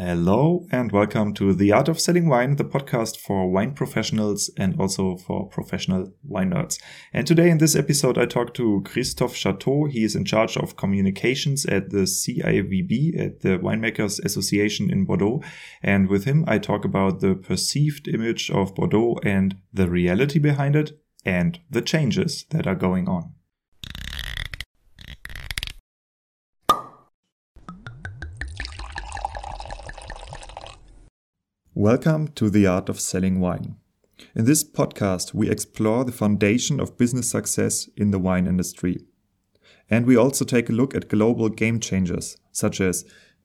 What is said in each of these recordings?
Hello and welcome to The Art of Selling Wine, the podcast for wine professionals and also for professional wine nerds. And today in this episode, I talk to Christophe Chateau. He is in charge of communications at the CIVB, at the Winemakers Association in Bordeaux. And with him, I talk about the perceived image of Bordeaux and the reality behind it and the changes that are going on. Welcome to the Art of Selling Wine. In this podcast, we explore the foundation of business success in the wine industry. And we also take a look at global game changers, such as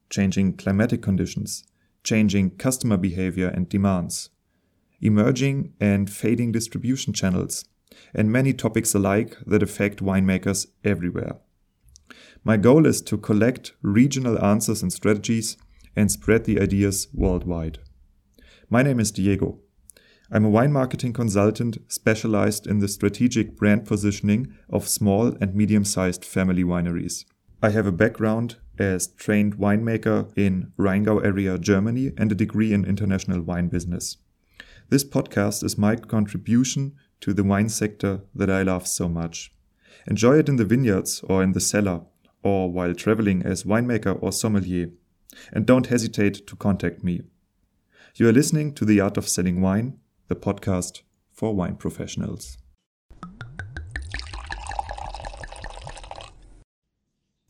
changing climatic conditions, changing customer behavior and demands, emerging and fading distribution channels, and many topics alike that affect winemakers everywhere. My goal is to collect regional answers and strategies and spread the ideas worldwide. My name is Diego. I'm a wine marketing consultant specialized in the strategic brand positioning of small and medium sized family wineries. I have a background as trained winemaker in Rheingau area, Germany, and a degree in international wine business. This podcast is my contribution to the wine sector that I love so much. Enjoy it in the vineyards or in the cellar, or while traveling as winemaker or sommelier. And don't hesitate to contact me. You are listening to The Art of Selling Wine, the podcast for wine professionals.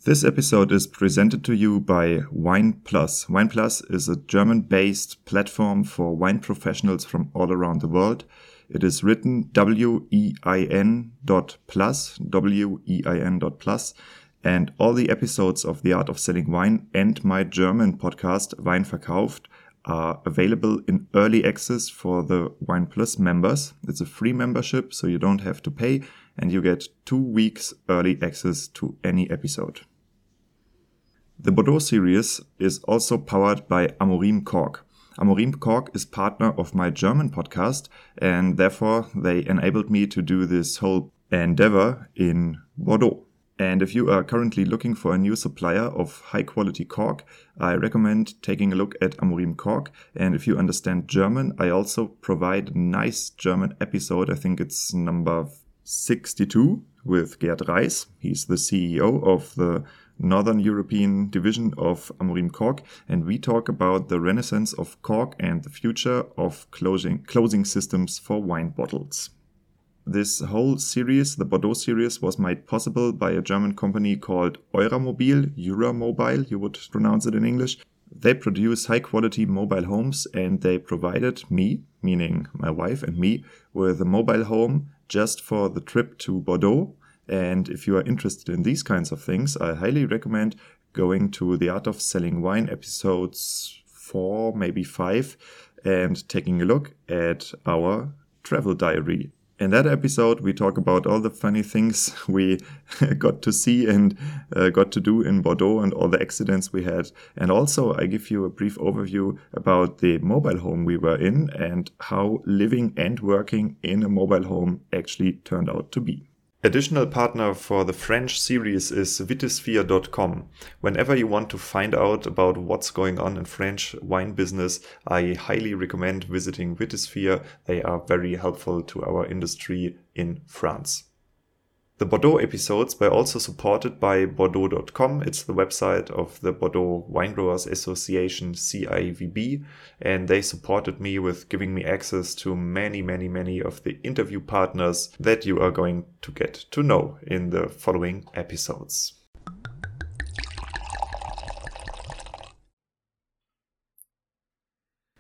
This episode is presented to you by Wine Plus. Wine Plus is a German based platform for wine professionals from all around the world. It is written W E I N dot plus, W E I N dot plus, and all the episodes of The Art of Selling Wine and my German podcast, Wein Verkauft, are available in early access for the Wine Plus members. It's a free membership, so you don't have to pay, and you get two weeks early access to any episode. The Bordeaux series is also powered by Amorim Cork. Amorim Cork is partner of my German podcast, and therefore they enabled me to do this whole endeavor in Bordeaux. And if you are currently looking for a new supplier of high quality cork, I recommend taking a look at Amorim Cork. And if you understand German, I also provide a nice German episode. I think it's number 62 with Gerd Reis. He's the CEO of the Northern European division of Amorim Cork, and we talk about the renaissance of cork and the future of closing, closing systems for wine bottles. This whole series, the Bordeaux series, was made possible by a German company called Euramobil, Euramobile, you would pronounce it in English. They produce high quality mobile homes and they provided me, meaning my wife and me, with a mobile home just for the trip to Bordeaux. And if you are interested in these kinds of things, I highly recommend going to the Art of Selling Wine episodes four, maybe five, and taking a look at our travel diary in that episode, we talk about all the funny things we got to see and uh, got to do in Bordeaux and all the accidents we had. And also, I give you a brief overview about the mobile home we were in and how living and working in a mobile home actually turned out to be. Additional partner for the French series is Vitisphere.com. Whenever you want to find out about what's going on in French wine business, I highly recommend visiting Vitisphere. They are very helpful to our industry in France. The Bordeaux episodes were also supported by Bordeaux.com. It's the website of the Bordeaux Winegrowers Association, CIVB, and they supported me with giving me access to many, many, many of the interview partners that you are going to get to know in the following episodes.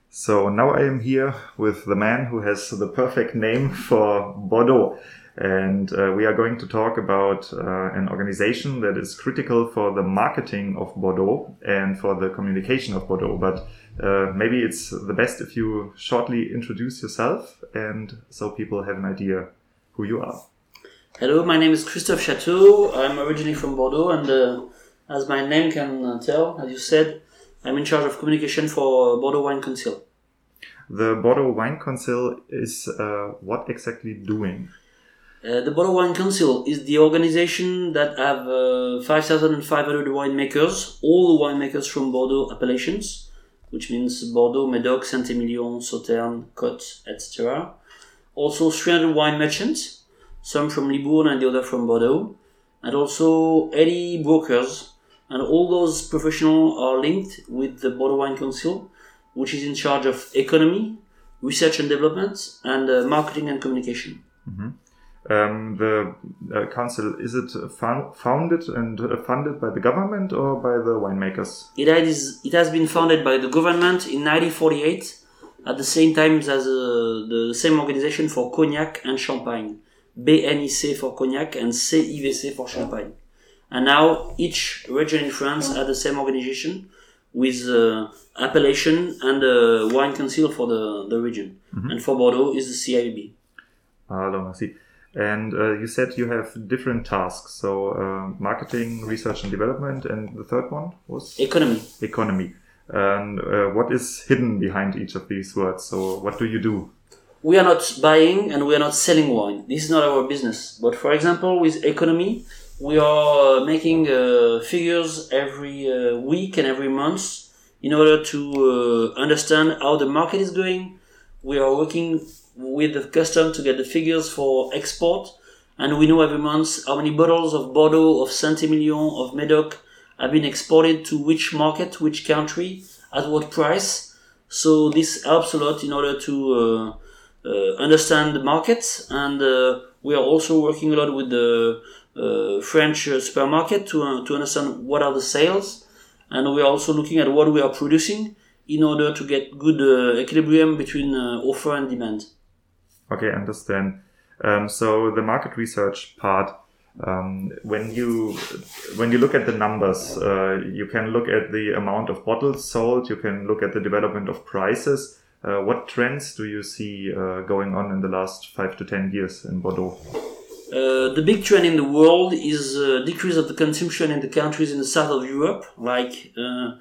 So now I am here with the man who has the perfect name for Bordeaux. And uh, we are going to talk about uh, an organization that is critical for the marketing of Bordeaux and for the communication of Bordeaux. But uh, maybe it's the best if you shortly introduce yourself and so people have an idea who you are. Hello, my name is Christophe Chateau. I'm originally from Bordeaux, and uh, as my name can uh, tell, as you said, I'm in charge of communication for Bordeaux Wine Council. The Bordeaux Wine Council is uh, what exactly doing? Uh, the Bordeaux Wine Council is the organization that have uh, 5,500 winemakers, all the winemakers from Bordeaux appellations, which means Bordeaux, Medoc, Saint-Emilion, Sauternes, Côte, etc. Also 300 wine merchants, some from Libourne and the other from Bordeaux, and also 80 brokers. And all those professionals are linked with the Bordeaux Wine Council, which is in charge of economy, research and development, and uh, marketing and communication. Um, the uh, council is it found, founded and uh, funded by the government or by the winemakers? It has, it has been founded by the government in 1948 at the same time as uh, the same organization for cognac and champagne. BNIC for cognac and CIVC for champagne. And now each region in France has the same organization with uh, appellation and a wine council for the, the region. And for Bordeaux is the CIVB. Ah, I see. And uh, you said you have different tasks. So uh, marketing, research and development, and the third one was Economy. economy. And uh, what is hidden behind each of these words? So what do you do? we are not buying and we are not selling wine. This is not our business. But for example, with economy, we are making uh, figures every uh, week and every month in order to uh, understand how the market is going. We are working with the custom to get the figures for export, and we know every month how many bottles of Bordeaux, of Saint-Emilion, of Medoc have been exported to which market, which country, at what price. So this helps a lot in order to uh, uh, understand the markets and uh, we are also working a lot with the uh, French uh, supermarket to, uh, to understand what are the sales and we are also looking at what we are producing in order to get good equilibrium between offer and demand. Okay, understand. Um, so the market research part, um, when you when you look at the numbers, uh, you can look at the amount of bottles sold. You can look at the development of prices. Uh, what trends do you see uh, going on in the last five to ten years in Bordeaux? Uh, the big trend in the world is uh, decrease of the consumption in the countries in the south of Europe, like uh,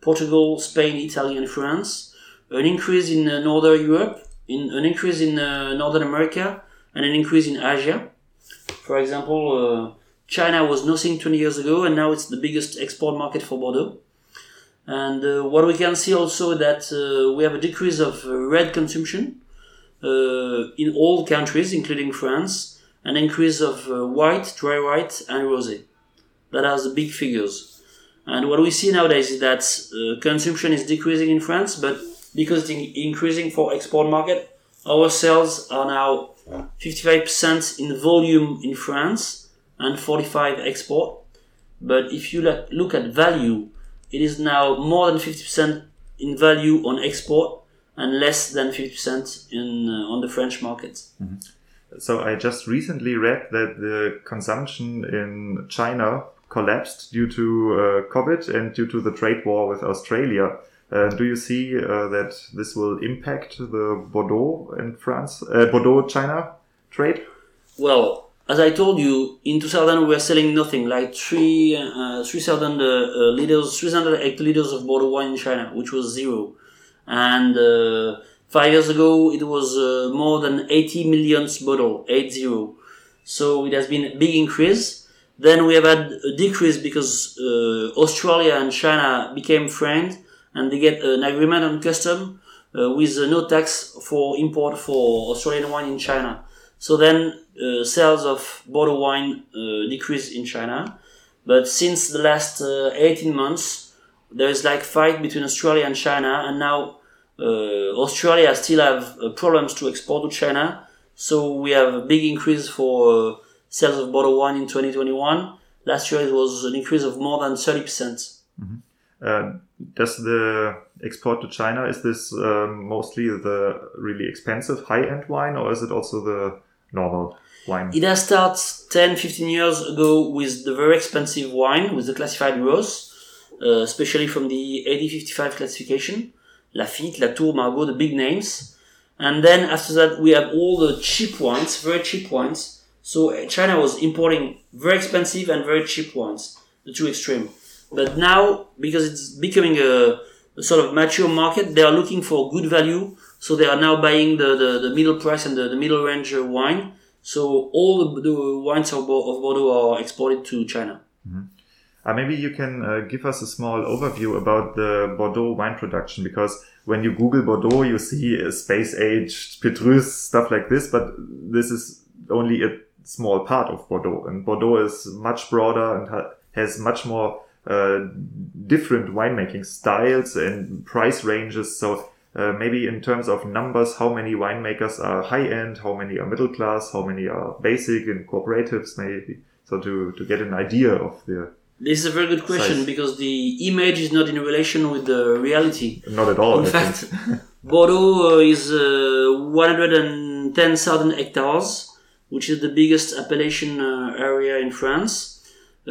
Portugal, Spain, Italy, and France. An increase in uh, Northern Europe, in an increase in uh, Northern America, and an increase in Asia. For example, uh, China was nothing 20 years ago, and now it's the biggest export market for Bordeaux. And uh, what we can see also that uh, we have a decrease of red consumption in all countries, including France, an increase of white, dry white, and rosé. That has big figures. And what we see nowadays is that uh, consumption is decreasing in France, but because in- increasing for export market, our sales are now 55% in volume in France and 45 export. But if you look- at value, it is now more than 50% in value on export and less than 50% in uh, on the French market. So I just recently read that the consumption in China collapsed due to uh, COVID and due to the trade war with Australia. Uh, do you see uh, that this will impact the Bordeaux and France, uh, Bordeaux China trade? Well, as I told you, in 2000 we were selling nothing, like three, uh, 3,000 uh, uh, liters, 300 hectoliters of Bordeaux wine in China, which was zero. And five years ago, it was more than 80 million bottle, 80. So it has been a big increase. Then we have had a decrease because Australia and China became friends and they get an agreement on custom uh, with uh, no tax for import for Australian wine in China. So then uh, sales of Bordeaux wine decreased in China. But since the last uh, 18 months, there is like fight between Australia and China, and now uh, Australia still have uh, problems to export to China. So we have a big increase for uh, sales of Bordeaux wine in 2021. Last year it was an increase of more than 30%. Uh, does the export to China is this um, mostly the really expensive high-end wine, or is it also the normal wine? It has started 10, 15 years ago with the very expensive wine, with the classified growths, uh, especially from the 8055 classification, Lafite, Latour, Margaux, the big names. And then after that, we have all the cheap wines, very cheap wines. So uh, China was importing very expensive and very cheap wines, the two extreme. But now, because it's becoming a, a sort of mature market, they are looking for good value. So they are now buying the, the, the middle price and the, the middle range uh, wine. So all the, the wines of, of Bordeaux are exported to China. Uh, maybe you can uh, give us a small overview about the Bordeaux wine production because when you Google Bordeaux, you see uh, space aged Petrus, stuff like this, but this is only a small part of Bordeaux. And Bordeaux is much broader and ha has much more uh, different winemaking styles and price ranges. So uh, maybe in terms of numbers, how many winemakers are high end, how many are middle class, how many are basic and cooperatives, maybe. So to, to get an idea of the this is a very good question size. because the image is not in relation with the reality. Not at all. In I fact, Bordeaux uh, is uh, 110,000 hectares, which is the biggest appellation uh, area in France.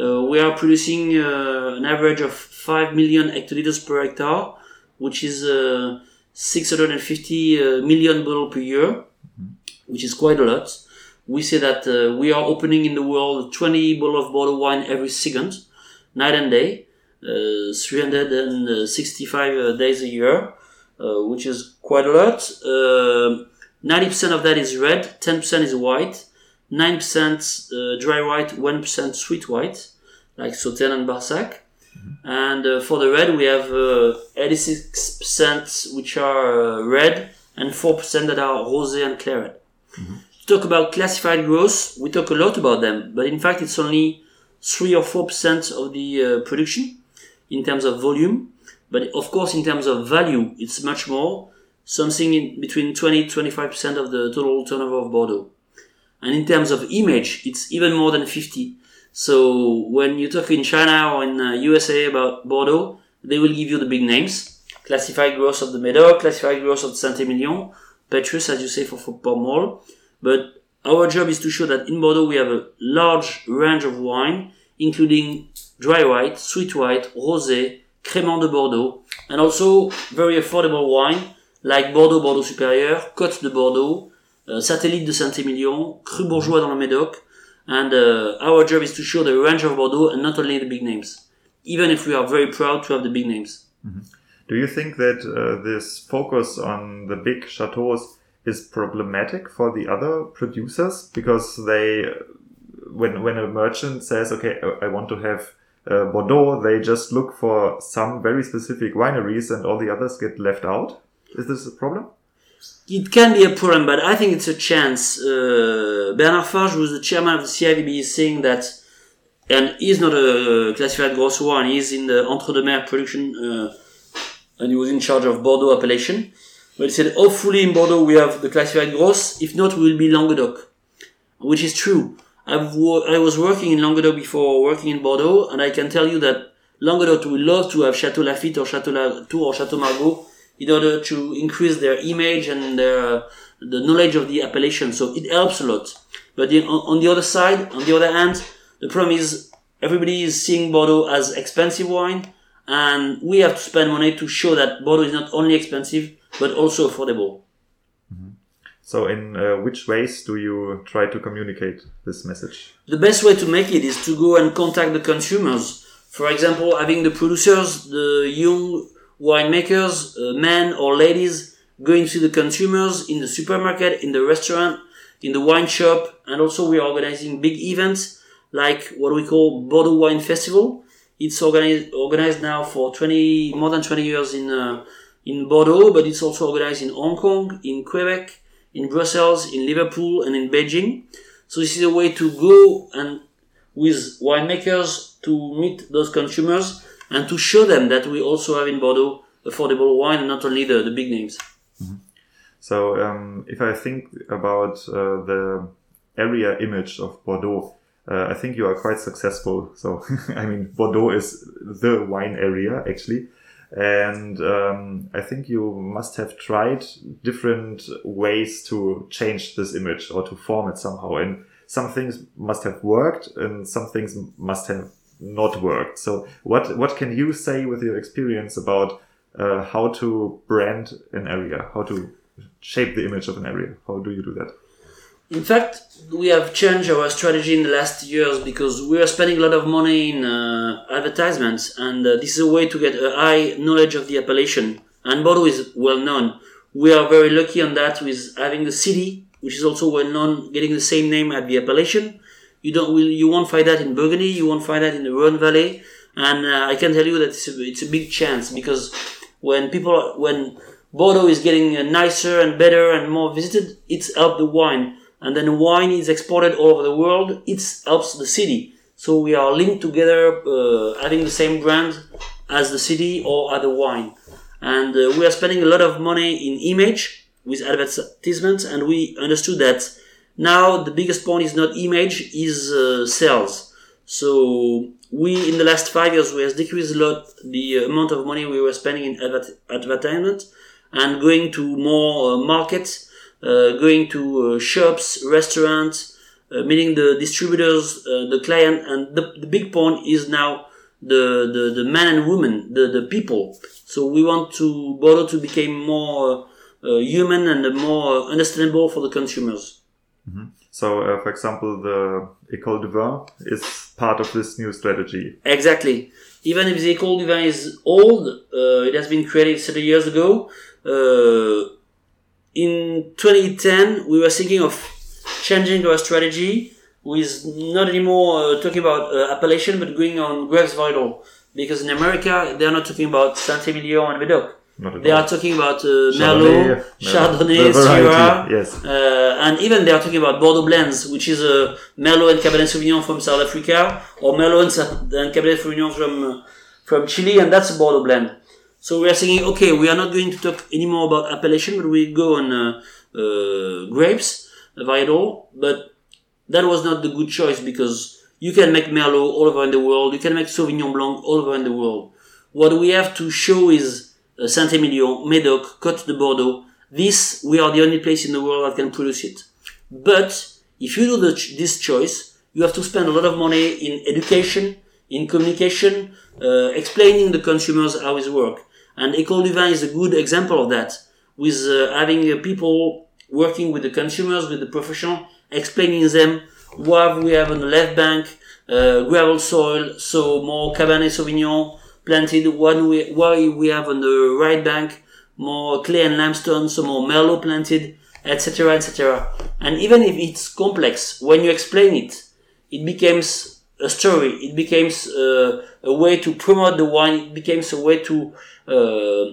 Uh, we are producing uh, an average of 5 million hectoliters per hectare, which is uh, 650 million bottles per year, mm-hmm. which is quite a lot. We say that we are opening in the world 20 bottles of Bordeaux wine every second night and day, uh, 365 uh, days a year, uh, which is quite a lot. 90% of that is red, 10% is white, 9% dry white, 1% sweet white, like Sauternes and Barsac. Mm-hmm. And uh, for the red, we have uh, 86% which are uh, red and 4% that are rosé and claret. Mm-hmm. To talk about classified growth, we talk a lot about them, but in fact, it's only three or four percent of the uh, production in terms of volume, but of course in terms of value, it's much more. Something in between 20 25 percent of the total turnover of Bordeaux. And in terms of image, it's even more than 50. So when you talk in China or in uh, USA about Bordeaux, they will give you the big names. Classified growth of the Medoc, classified growth of Saint-Emilion, Petrus, as you say, for, for Pomerol. But our job is to show that in Bordeaux we have a large range of wine, including dry white, sweet white, rosé, crémant de Bordeaux, and also very affordable wine like Bordeaux, Bordeaux Supérieur, Côte de Bordeaux, uh, Satellite de Saint-Émilion, Cru Bourgeois dans le Médoc, and uh, our job is to show the range of Bordeaux and not only the big names, even if we are very proud to have the big names. Mm-hmm. Do you think that uh, this focus on the big chateaus is problematic for the other producers because they when when a merchant says okay I want to have uh, Bordeaux they just look for some very specific wineries and all the others get left out is this a problem it can be a problem but I think it's a chance uh, Bernard Farge who's the chairman of the CIVB is saying that and he's not a classified growths and he's in the Entre deux Mers production uh, and he was in charge of Bordeaux appellation but he said, hopefully in Bordeaux we have the classified growths. If not, we will be Languedoc. Which is true. I've wo- I was working in Languedoc before working in Bordeaux, and I can tell you that Languedoc would love to have Chateau Lafite or Chateau Latour or Chateau Margaux in order to increase their image and their, the knowledge of the appellation. So it helps a lot. But the, on, the other side, on the other hand, the problem is everybody is seeing Bordeaux as expensive wine, and we have to spend money to show that Bordeaux is not only expensive, but also affordable. Mm-hmm. So, in uh, which ways do you try to communicate this message? The best way to make it is to go and contact the consumers. For example, having the producers, the young winemakers, uh, men or ladies, going to the consumers in the supermarket, in the restaurant, in the wine shop, and also we are organizing big events like what we call Bordeaux Wine Festival. It's organized organized now for 20 more than 20 years in uh, in Bordeaux, but it's also organized in Hong Kong, in Quebec, in Brussels, in Liverpool, and in Beijing. So this is a way to go and with winemakers to meet those consumers and to show them that we also have in Bordeaux affordable wine and not only the, the big names. Mm-hmm. So um, if I think about uh, the area image of Bordeaux, uh, I think you are quite successful. So I mean, Bordeaux is the wine area actually. And um, I think you must have tried different ways to change this image or to form it somehow. And some things must have worked and some things must have not worked. So what, what can you say with your experience about uh, how to brand an area, how to shape the image of an area? How do you do that? In fact, we have changed our strategy in the last years because we are spending a lot of money in uh, advertisements, and uh, this is a way to get a high knowledge of the appellation. And Bordeaux is well known. We are very lucky on that with having the city, which is also well known, getting the same name at the appellation. You don't, you won't find that in Burgundy, you won't find that in the Rhone Valley, and uh, I can tell you that it's a, it's a big chance because when people when Bordeaux is getting uh, nicer and better and more visited, it's helped the wine, and then wine is exported all over the world. It helps the city. So we are linked together, uh, having the same brand as the city or other wine, and uh, we are spending a lot of money in image with advertisements, and we understood that now the biggest point is not image, is uh, sales. So we in the last five years we have decreased a lot the amount of money we were spending in adver- advertisement and going to more uh, markets, uh, going to uh, shops, restaurants, uh, meeting the distributors, uh, the client, and the, the big point is now the, the, the men and women, the, the people. So we want to Bordeaux to become more uh, human and more understandable for the consumers. Mm-hmm. So, uh, for example, the École du Vin is part of this new strategy. Exactly. Even if the École du Vin is old, uh, it has been created 30 years ago. Uh, in 2010, we were thinking of changing our strategy with not anymore uh, talking about uh, appellation, but going on grapes varietal. Because in America, they are not talking about Saint-Emilion and Medoc. They all. are talking about uh, Merlot, Chardonnay, Syrah, yes. Uh, and even they are talking about Bordeaux blends, which is a uh, Merlot and Cabernet Sauvignon from South Africa, or Merlot and, and Cabernet Sauvignon from uh, from Chile, and that's a Bordeaux blend. So we are saying, okay, we are not going to talk anymore about appellation, but we go on uh, uh, grapes, varietal. But that was not the good choice because you can make Merlot all over in the world, you can make Sauvignon Blanc all over in the world. What we have to show is Saint-Emilion, Médoc, Côte de Bordeaux. This, we are the only place in the world that can produce it. But if you do the, this choice, you have to spend a lot of money in education, in communication, uh, explaining the consumers how it works. And École du Vin is a good example of that, with uh, having uh, people working with the consumers, with the professional, explaining them what we have on the left bank, uh, gravel soil, so more Cabernet Sauvignon, planted one way, we have on the right bank more clay and limestone, some more merlot planted, etc., etc. And even if it's complex, when you explain it, it becomes a story. It becomes uh, a way to promote the wine. It becomes a way to uh,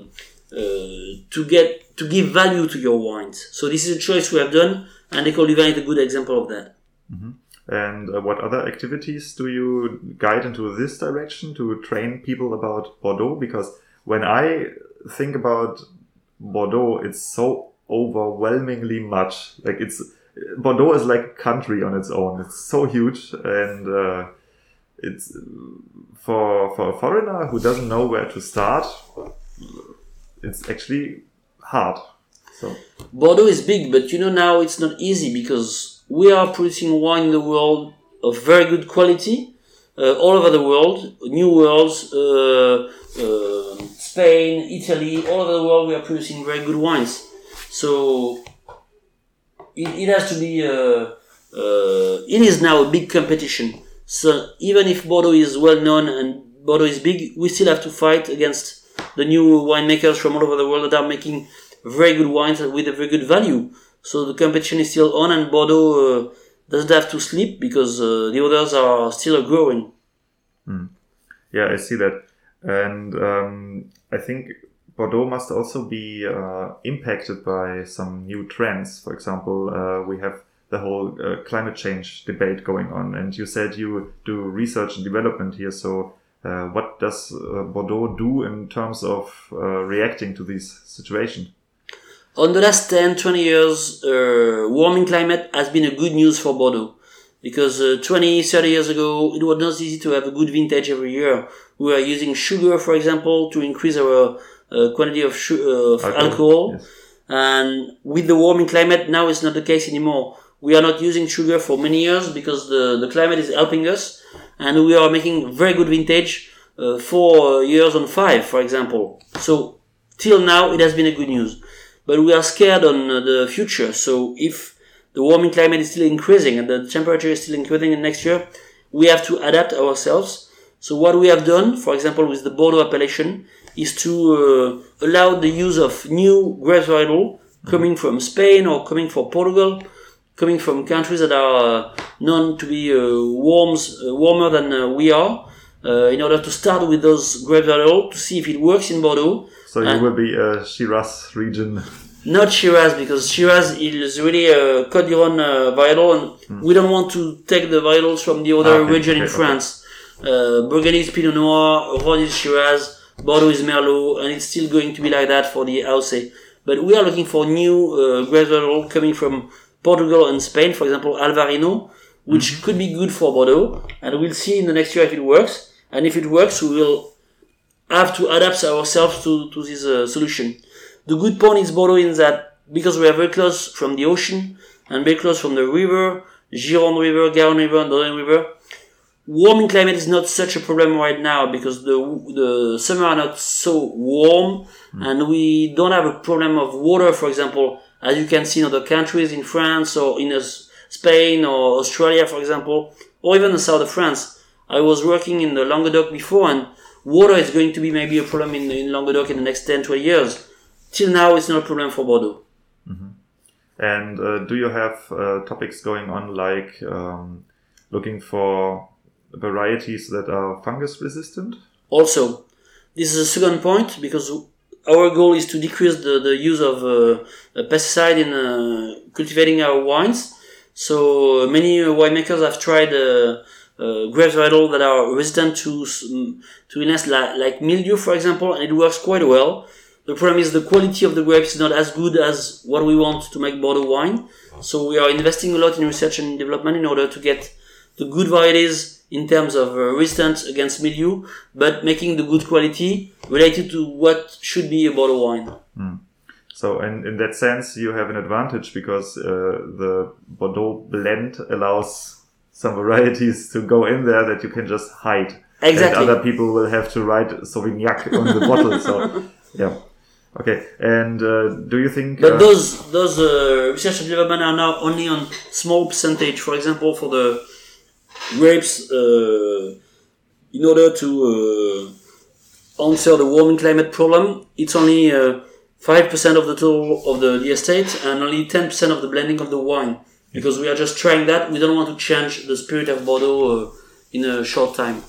uh, to get to give value to your wines. So this is a choice we have done, and École du is a good example of that. Mm-hmm. And uh, what other activities do you guide into this direction to train people about Bordeaux? Because when I think about Bordeaux, it's so overwhelmingly much. Like it's Bordeaux is like a country on its own. It's so huge, and uh, it's for for a foreigner who doesn't know where to start. It's actually hard. So Bordeaux is big, but you know now it's not easy because we are producing wine in the world of very good quality uh, all over the world, new worlds, uh, uh, Spain, Italy, all over the world. We are producing very good wines. So it, it has to be. Uh, uh, it is now a big competition. So even if Bordeaux is well known and Bordeaux is big, we still have to fight against the new winemakers from all over the world that are making very good wines with a very good value. So the competition is still on, and Bordeaux uh, doesn't have to sleep because uh, the others are still growing. Mm. Yeah, I see that, and um, I think Bordeaux must also be uh, impacted by some new trends. For example, uh, we have the whole uh, climate change debate going on, and you said you do research and development here. So, uh, what does Bordeaux do in terms of reacting to this situation? On the last 10, 20 years, uh, warming climate has been a good news for Bordeaux. Because uh, 20, 30 years ago, it was not easy to have a good vintage every year. We were using sugar, for example, to increase our uh, quantity of, uh, of alcohol. alcohol. Yes. And with the warming climate, now it's not the case anymore. We are not using sugar for many years because the, the climate is helping us. And we are making very good vintage, uh, four years on five, for example. So, till now, it has been a good news but we are scared on uh, the future. So if the warming climate is still increasing and the temperature is still increasing in next year, we have to adapt ourselves. So what we have done, for example, with the Bordeaux appellation, is to uh, allow the use of new grape varietals coming from Spain or coming from Portugal, coming from countries that are known to be uh, warms, uh, warmer than uh, we are. in order to start with those grape varietal to see if it works in Bordeaux. So you will be a Shiraz region. Not Shiraz because Shiraz is really a d'Ivoire uh, varietal, and we don't want to take the varietals from the other Hmm. Okay, region in okay, okay. France. Uh, Burgundy is Pinot Noir, Rhône is Shiraz, Bordeaux is Merlot, and it's still going to be like that for the AOC. But we are looking for new uh, grape varietal coming from Portugal and Spain, for example, Alvarino, which Mm-hmm. could be good for Bordeaux, and we'll see in the next year if it works. And if it works, we will have to adapt ourselves to, to this uh, solution. The good point is Bordeaux in that because we are very close from the ocean and very close from the river, Gironde River, Garonne River, and Dordogne River, warming climate is not such a problem right now because the the summer are not so warm and we don't have a problem of water, for example, as you can see in other countries in France or in uh, Spain or Australia, for example, or even the south of France. I was working in the Languedoc before and water is going to be maybe a problem in, in Languedoc in the next 10, 20 years. Till now, it's not a problem for Bordeaux. And uh, do you have uh, topics going on like um, looking for varieties that are fungus resistant? Also, this is a second point because our goal is to decrease the, the use of uh, pesticide in uh, cultivating our wines. So uh, many winemakers have tried uh, uh, grapes varietal that are resistant to mm, to illness like, like mildew, for example, and it works quite well. The problem is the quality of the grapes is not as good as what we want to make Bordeaux wine. So we are investing a lot in research and development in order to get the good varieties in terms of uh, resistance against mildew, but making the good quality related to what should be a Bordeaux wine. So, in, in that sense, you have an advantage because uh, the Bordeaux blend allows some varieties to go in there that you can just hide. Exactly. And other people will have to write Sauvignac on the bottle. So, yeah. Okay. And uh, do you think? But uh, those those uh, research and development are now only on small percentage. For example, for the grapes, uh, in order to uh, answer the warming climate problem, it's only uh, five percent of the total of the, the estate and only ten percent of the blending of the wine. Because we are just trying that. We don't want to change the spirit of Bordeaux uh, in a short time.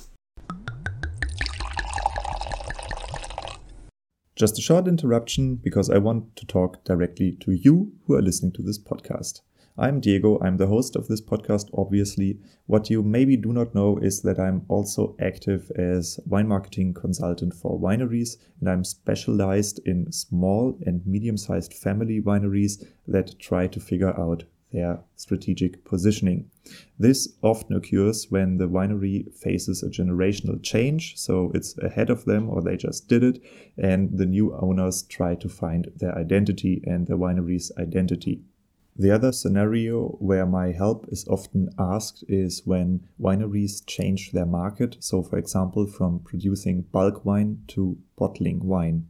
Just a short interruption because I want to talk directly to you who are listening to this podcast. I'm Diego, I'm the host of this podcast, obviously. What you maybe do not know is that I'm also active as wine marketing consultant for wineries, and I'm specialized in small and medium sized family wineries that try to figure out their strategic positioning. This often occurs when the winery faces a generational change, so it's ahead of them or they just did it, and the new owners try to find their identity and the winery's identity. The other scenario where my help is often asked is when wineries change their market, so for example, from producing bulk wine to bottling wine.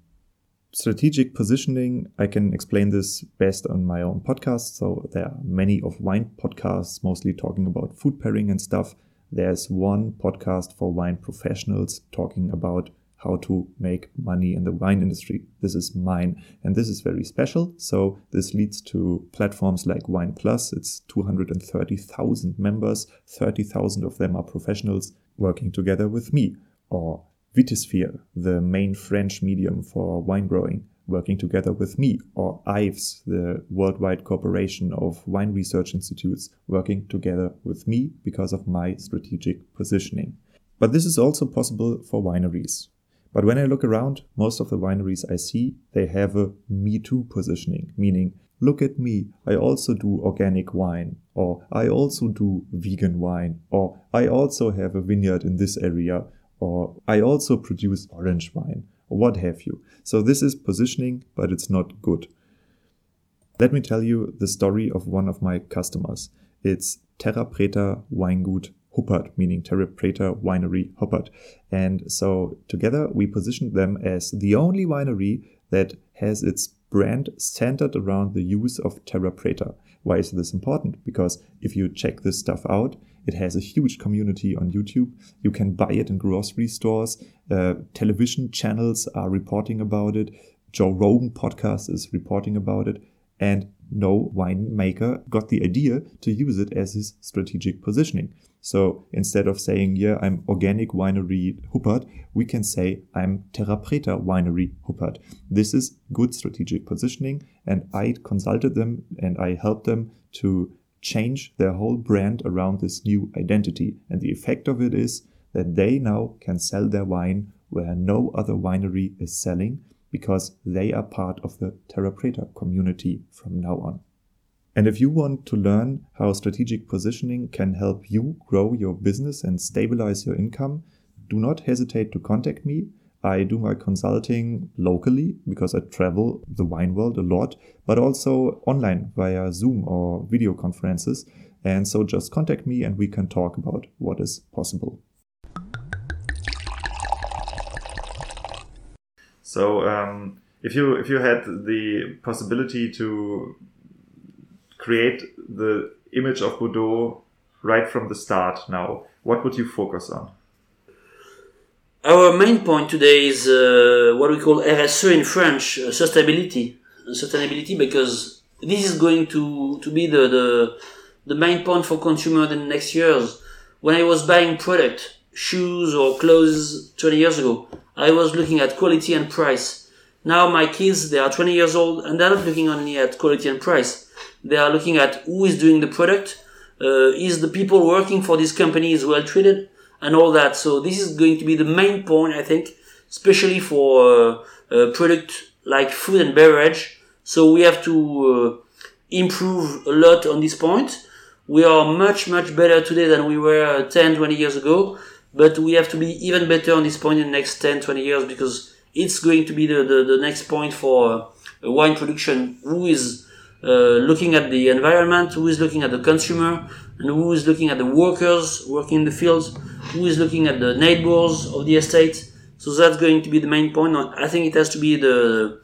Strategic positioning, I can explain this best on my own podcast. So there are many of wine podcasts, mostly talking about food pairing and stuff. There's one podcast for wine professionals talking about how to make money in the wine industry. This is mine, and this is very special. So this leads to platforms like Wine Plus. It's 230,000 members. 30,000 of them are professionals working together with me. Or Vitisphere, the main French medium for wine growing, working together with me, or IVES, the worldwide corporation of wine research institutes, working together with me because of my strategic positioning. But this is also possible for wineries. But when I look around, most of the wineries I see, they have a me too positioning, meaning, look at me, I also do organic wine, or I also do vegan wine, or I also have a vineyard in this area, or I also produce orange wine, or what have you. So this is positioning, but it's not good. Let me tell you the story of one of my customers. It's Terra Preta Weingut Huppert, meaning Terra Preta Winery Huppert. And so together we positioned them as the only winery that has its brand centered around the use of Terra Preta. Why is this important? Because if you check this stuff out, it has a huge community on YouTube. You can buy it in grocery stores. Uh, television channels are reporting about it. Joe Rogan podcast is reporting about it. And no winemaker got the idea to use it as his strategic positioning. So instead of saying, yeah, I'm organic winery Huppert, we can say I'm Terrapreta winery Huppert. This is good strategic positioning. And I consulted them and I helped them to change their whole brand around this new identity. And the effect of it is that they now can sell their wine where no other winery is selling because they are part of the Terra Preta community from now on. And if you want to learn how strategic positioning can help you grow your business and stabilize your income, do not hesitate to contact me. I do my consulting locally because I travel the wine world a lot, but also online via Zoom or video conferences. And so just contact me and we can talk about what is possible. So, um, if you if you had the possibility to create the image of Bordeaux right from the start now, what would you focus on? Our main point today is uh, what we call RSE in French, uh, sustainability. Sustainability, because this is going to, to be the, the, the main point for consumers in the next years. When I was buying product, shoes or clothes 20 years ago, I was looking at quality and price. Now my kids, they are 20 years old and they're not looking only at quality and price. They are looking at who is doing the product, uh, is the people working for this company is well treated, and all that. So this is going to be the main point, I think, especially for uh, product like food and beverage. So we have to uh, improve a lot on this point. We are much, much better today than we were 10, 20 years ago, but we have to be even better on this point in the next 10, 20 years because it's going to be the, the, the next point for uh, wine production. Who is looking at the environment, who is looking at the consumer, and who is looking at the workers working in the fields, who is looking at the neighbors of the estate. So that's going to be the main point. I think it has to be the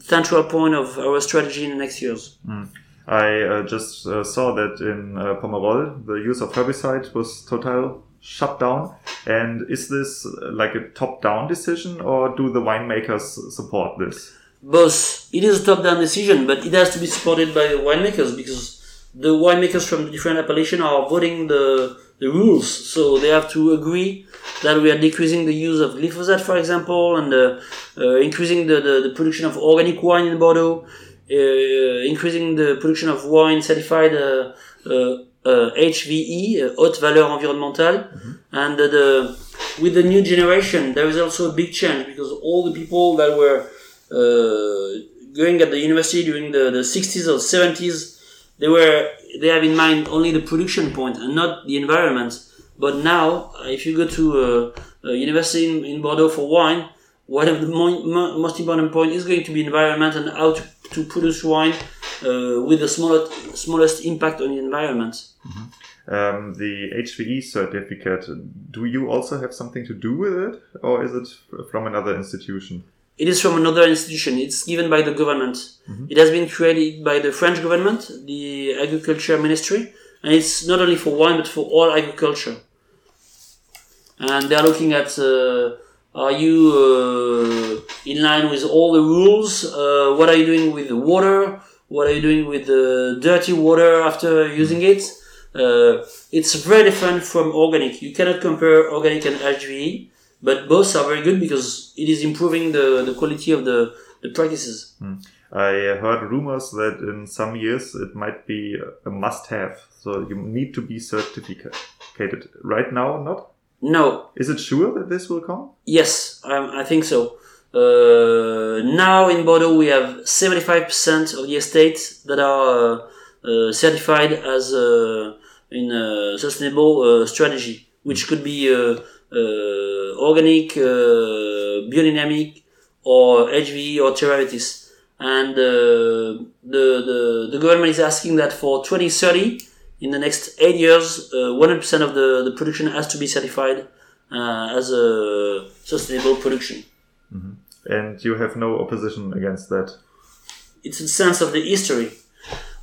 central point of our strategy in the next years. Mm. I uh, just uh, saw that in uh, Pomerol, the use of herbicide was total shut down. And is this uh, like a top-down decision, or do the winemakers support this? Both. It is a top-down decision, but it has to be supported by the winemakers because the winemakers from the different appellation are voting the, the rules. So they have to agree that we are decreasing the use of glyphosate, for example, and uh, uh, increasing the, the, the, production of organic wine in Bordeaux, uh, increasing the production of wine certified HVE, uh, uh, Haute Valeur Environnementale, mm-hmm. and the, with the new generation, there is also a big change because all the people that were uh, going at the university during the, the 60s or 70s they were they have in mind only the production point and not the environment. But now, if you go to a, a university in, in, Bordeaux for wine, one of the mo- mo- most important point is going to be environment and how to, to produce wine uh, with the smallest smallest impact on the environment. Mm-hmm. Um, the HVE certificate, do you also have something to do with it, or is it from another institution? It is from another institution. It's given by the government. Mm-hmm. It has been created by the French government, the Agriculture Ministry, and it's not only for wine but for all agriculture. And they are looking at uh, are you uh, in line with all the rules? Uh, what are you doing with the water? What are you doing with the dirty water after using it? Uh, it's very different from organic. You cannot compare organic and HVE but both are very good because it is improving the, the quality of the, the practices. Hmm. I heard rumors that in some years it might be a must have. So you need to be certificated. Right now, not? No. Is it sure that this will come? Yes, I think so. Uh, now in Bordeaux we have 75% of the estates that are uh, certified as uh, in a sustainable uh, strategy, which could be uh, uh, organic, uh, biodynamic, or HV or Terravitis. And uh, the, the, the government is asking that for 2030, in the next eight years, 100% of the, the production has to be certified as a sustainable production. Mm-hmm. And you have no opposition against that? It's a sense of the history.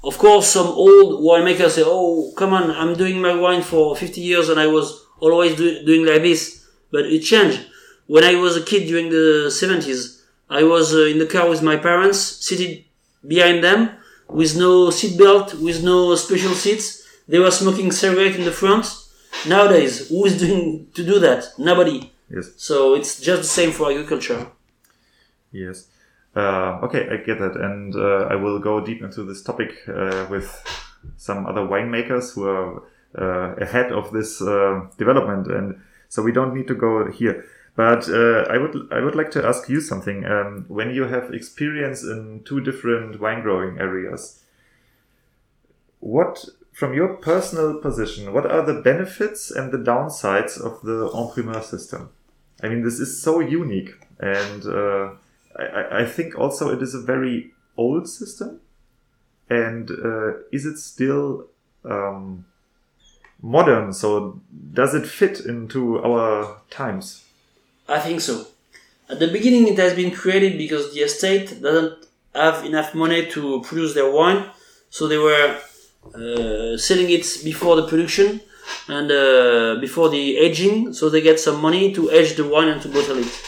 Of course, some old winemakers say, "Oh, come on! I'm doing my wine for 50 years, and I was always do, doing like this, but it changed. When I was a kid during the 70s, I was uh, in the car with my parents, seated behind them, with no seatbelt, with no special seats. They were smoking cigarette in the front, Nowadays, who is doing to do that? Nobody. Yes. So it's just the same for agriculture. Yes. Uh, okay, I get that, and uh, I will go deep into this topic uh, with some other winemakers who are ahead of this uh, development, and so we don't need to go here. But uh, I would I would like to ask you something. Um, when you have experience in two different wine growing areas, what from your personal position, what are the benefits and the downsides of the en primeur system? I mean, this is so unique, and uh, I, I think also it is a very old system. And uh, is it still um, modern? So does it fit into our times? I think so. At the beginning, it has been created because the estate doesn't have enough money to produce their wine, so they were uh, selling it before the production and uh, before the aging, so they get some money to age the wine and to bottle it.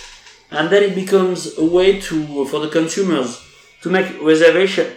And then it becomes a way to for the consumers to make reservation.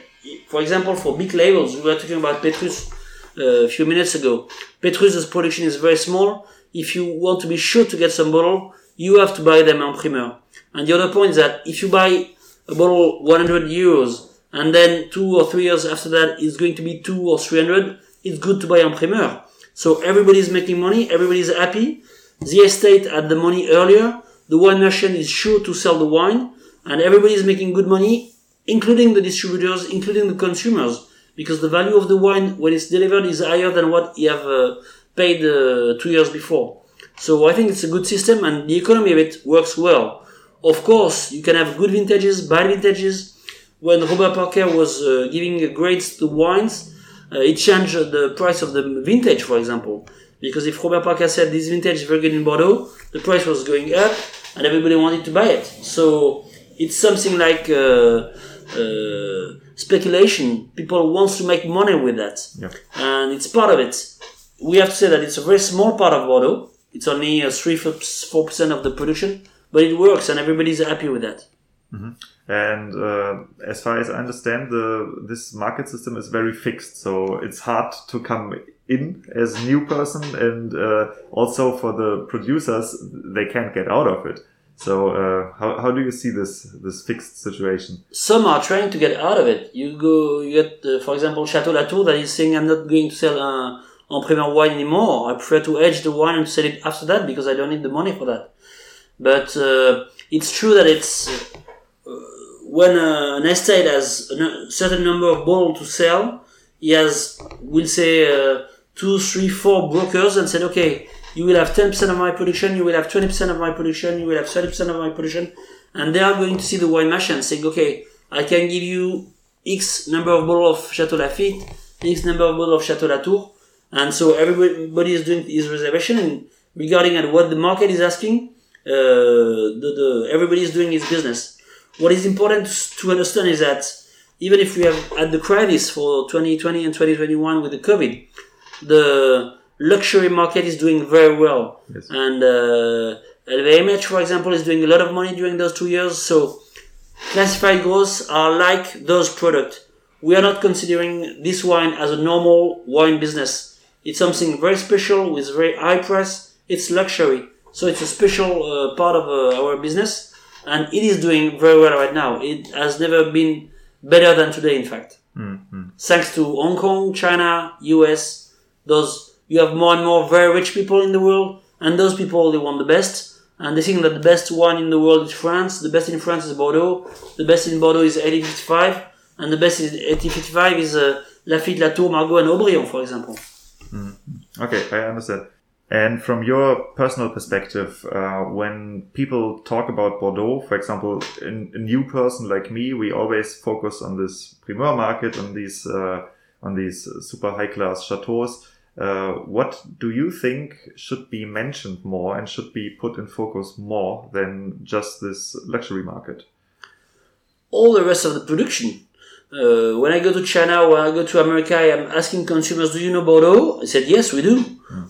For example, for big labels, we were talking about Petrus a few minutes ago. Petrus's production is very small. If you want to be sure to get some bottle, you have to buy them en primeur. And the other point is that if you buy a bottle 100 euros and then two or three years after that it's going to be two or 300, it's good to buy en primeur. So everybody's making money, everybody's happy. The estate had the money earlier, the wine merchant is sure to sell the wine, and everybody is making good money, including the distributors, including the consumers, because the value of the wine when it's delivered is higher than what you have uh, paid uh, two years before. So I think it's a good system, and the economy of it works well. Of course, you can have good vintages, bad vintages. When Robert Parker was uh, giving grades to wines, uh, it changed the price of the vintage, for example. Because if Robert Parker said this vintage is very good in Bordeaux, the price was going up and everybody wanted to buy it. So it's something like uh, speculation. People wants to make money with that. Yeah. And it's part of it. We have to say that it's a very small part of Bordeaux. It's only uh, 3 4% of the production, but it works and everybody's happy with that. And uh, as far as I understand, the this market system is very fixed, so it's hard to come in as new person, and uh, also for the producers, they can't get out of it. So uh, how, how do you see this this fixed situation? some are trying to get out of it. You go, you get, uh, for example, Chateau Latour that is saying, I'm not going to sell uh, en primeur wine anymore. I prefer to age the wine and sell it after that because I don't need the money for that. But uh, it's true that it's uh, when uh, an estate has a certain number of bottles to sell, he has, we'll say, uh, two, three, four brokers and said, okay, you will have 10% of my production, you will have 20% of my production, you will have 30% of my production, and they are going to see the wine merchant saying, okay, I can give you X number of bottles of Chateau Lafite, X number of bottles of Chateau Latour, and so everybody is doing his reservation and regarding at what the market is asking, uh, the, the everybody is doing his business. What is important to understand is that even if we have had the crisis for 2020 and 2021 with the COVID, the luxury market is doing very well. Yes. And uh, LVMH, for example, is doing a lot of money during those two years. So classified growths are like those products. We are not considering this wine as a normal wine business. It's something very special with very high price. It's luxury. So it's a special uh, part of uh, our business and it is doing very well right now. It has never been better than today, in fact. Thanks to Hong Kong, China, US, those, you have more and more very rich people in the world and those people, they want the best. And they think that the best wine in the world is France. The best in France is Bordeaux. The best in Bordeaux is 1855. And the best in 1855 is uh, Lafite, Latour, Margaux, and Haut-Brion, for example. Okay, I understand. And from your personal perspective, uh, when people talk about Bordeaux, for example, in, a new person like me, we always focus on this primeur market, on these uh, on these super high class chateaus. Uh, what do you think should be mentioned more and should be put in focus more than just this luxury market? all the rest of the production. Uh, when I go to China, when I go to America, I am asking consumers, do you know Bordeaux? I said, yes, we do,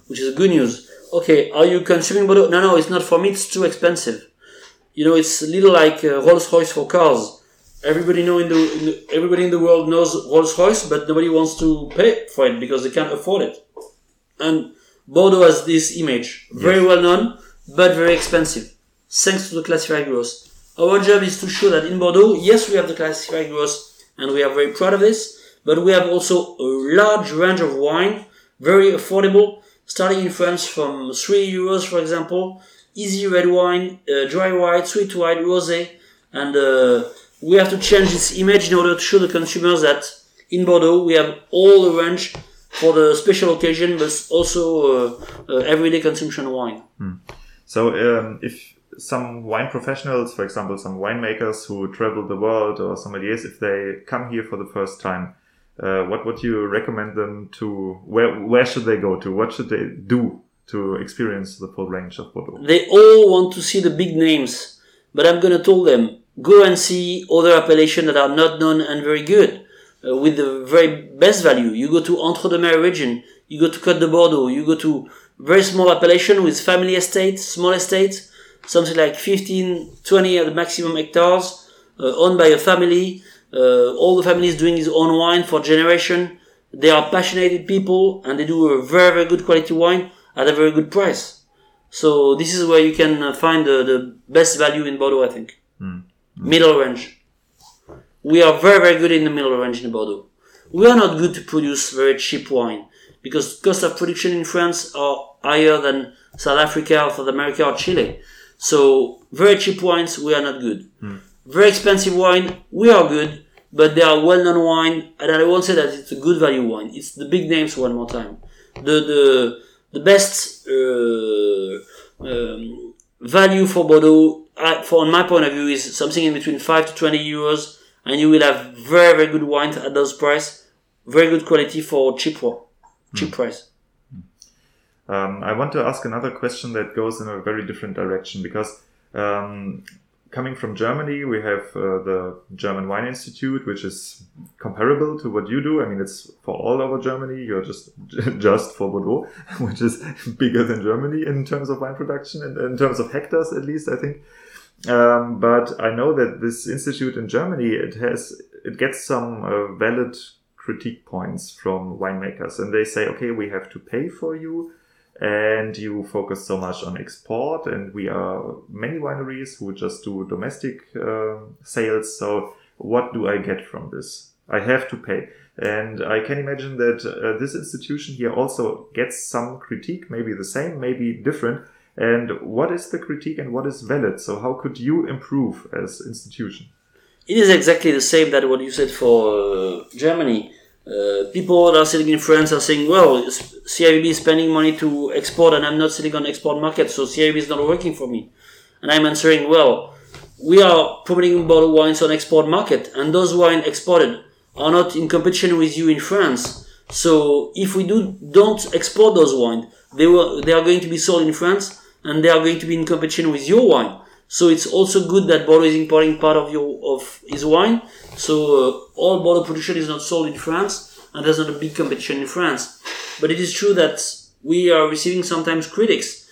which is good news. Okay, are you consuming Bordeaux? No, no, it's not for me, it's too expensive. You know, it's a little like uh, Rolls Royce for cars. Everybody know in the, in the everybody in the world knows Rolls Royce, but nobody wants to pay for it because they can't afford it. And Bordeaux has this image, very yes. well known, but very expensive, thanks to the classified growth. Our job is to show that in Bordeaux, yes, we have the classified growth, and we are very proud of this, but we have also a large range of wine, very affordable, starting in France from 3 euros, for example, easy red wine, uh, dry white, sweet white, rosé, and uh, we have to change this image in order to show the consumers that in Bordeaux we have all the range for the special occasion, but also uh, uh, everyday consumption wine. Hmm. So um, if some wine professionals, for example, some winemakers who travel the world or sommeliers, if they come here for the first time, uh, what would you recommend them to? Where where should they go to? What should they do to experience the full range of Bordeaux? They all want to see the big names, but I'm going to tell them go and see other appellations that are not known and very good uh, with the very best value. You go to Entre deux Mers region, you go to Côte de Bordeaux, you go to very small appellation with family estates, small estates, something like 15, 20 at the maximum hectares, uh, owned by a family. Uh, all the family is doing his own wine for generation. They are passionate people and they do a very, very good quality wine at a very good price. So this is where you can uh, find the, the best value in Bordeaux, I think. Mm. Middle range. We are very, very good in the middle range in Bordeaux. We are not good to produce very cheap wine because cost of production in France are higher than South Africa or South America or Chile. So very cheap wines, we are not good. Mm. Very expensive wine, we are good, but they are well-known wine, and I won't say that it's a good value wine. It's the big names one more time. The the the best uh, um, value for Bordeaux, uh, from my point of view, is something in between five to twenty euros, and you will have very very good wine at those price, very good quality for cheap cheap mm. price. Um, I want to ask another question that goes in a very different direction because um, coming from Germany, we have uh, the German Wine Institute, which is comparable to what you do. I mean, it's for all over Germany. You're just just for Bordeaux, which is bigger than Germany in terms of wine production and in terms of hectares, at least I think. Um, but I know that this institute in Germany it has it gets some uh, valid critique points from winemakers, and they say, okay, we have to pay for you and you focus so much on export and we are many wineries who just do domestic uh, sales. So what do i get from this? I have to pay. And i can imagine that uh, this institution here also gets some critique maybe the same maybe different and what is the critique and what is valid so how could you improve as institution it is exactly the same that what you said for uh, germany uh, people that are sitting in France are saying, well, CIVB is spending money to export and I'm not sitting on export market, so CIVB is not working for me. And I'm answering, well, we are promoting bottled wines on export market and those wines exported are not in competition with you in France. So if we do, don't export those wines, they will, they are going to be sold in France and they are going to be in competition with your wine. So it's also good that Bordeaux is importing part of your of his wine. So uh, all Bordeaux production is not sold in France, and there's not a big competition in France. But it is true that we are receiving sometimes critics,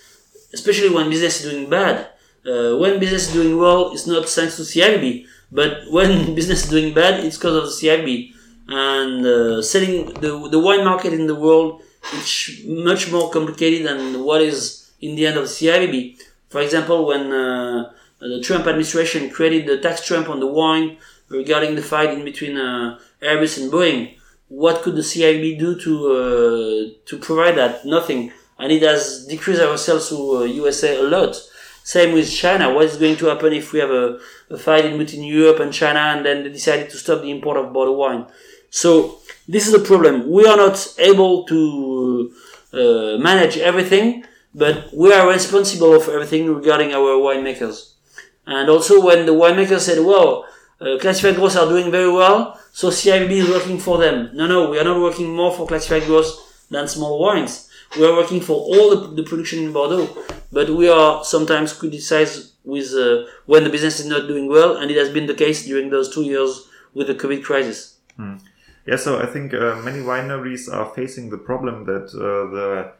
especially when business is doing bad. Uh, when business is doing well, it's not thanks to CIVB, but when business is doing bad, it's because of the CIVB. And uh, selling the the wine market in the world is much more complicated than what is in the end of CIVB. For example, when uh, the Trump administration created the tax trump on the wine regarding the fight in between uh, Airbus and Boeing, what could the CIVB do to uh, to provide that? Nothing, and it has decreased our sales to USA uh, a lot. Same with China. What is going to happen if we have a, a fight in between Europe and China, and then they decided to stop the import of bottled wine? So this is a problem. We are not able to uh, manage everything but we are responsible of everything regarding our winemakers. And also when the winemaker said, well, uh, classified growth are doing very well, so CIVB is working for them. No, no, we are not working more for classified growth than small wines. We are working for all the, the production in Bordeaux, but we are sometimes criticized with uh, when the business is not doing well, and it has been the case during those two years with the COVID crisis. Hmm. Yeah, so I think uh, many wineries are facing the problem that uh, the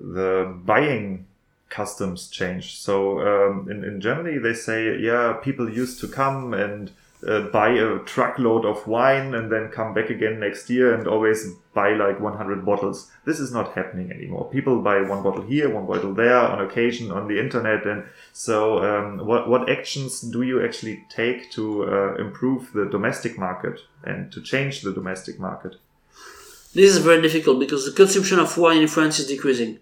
the buying customs change. So um, in, in Germany, they say, yeah, people used to come and uh, buy a truckload of wine and then come back again next year and always buy like 100 bottles. This is not happening anymore. People buy one bottle here, one bottle there on occasion on the internet. And so, um, what, what actions do you actually take to uh, improve the domestic market and to change the domestic market? This is very difficult because the consumption of wine in France is decreasing.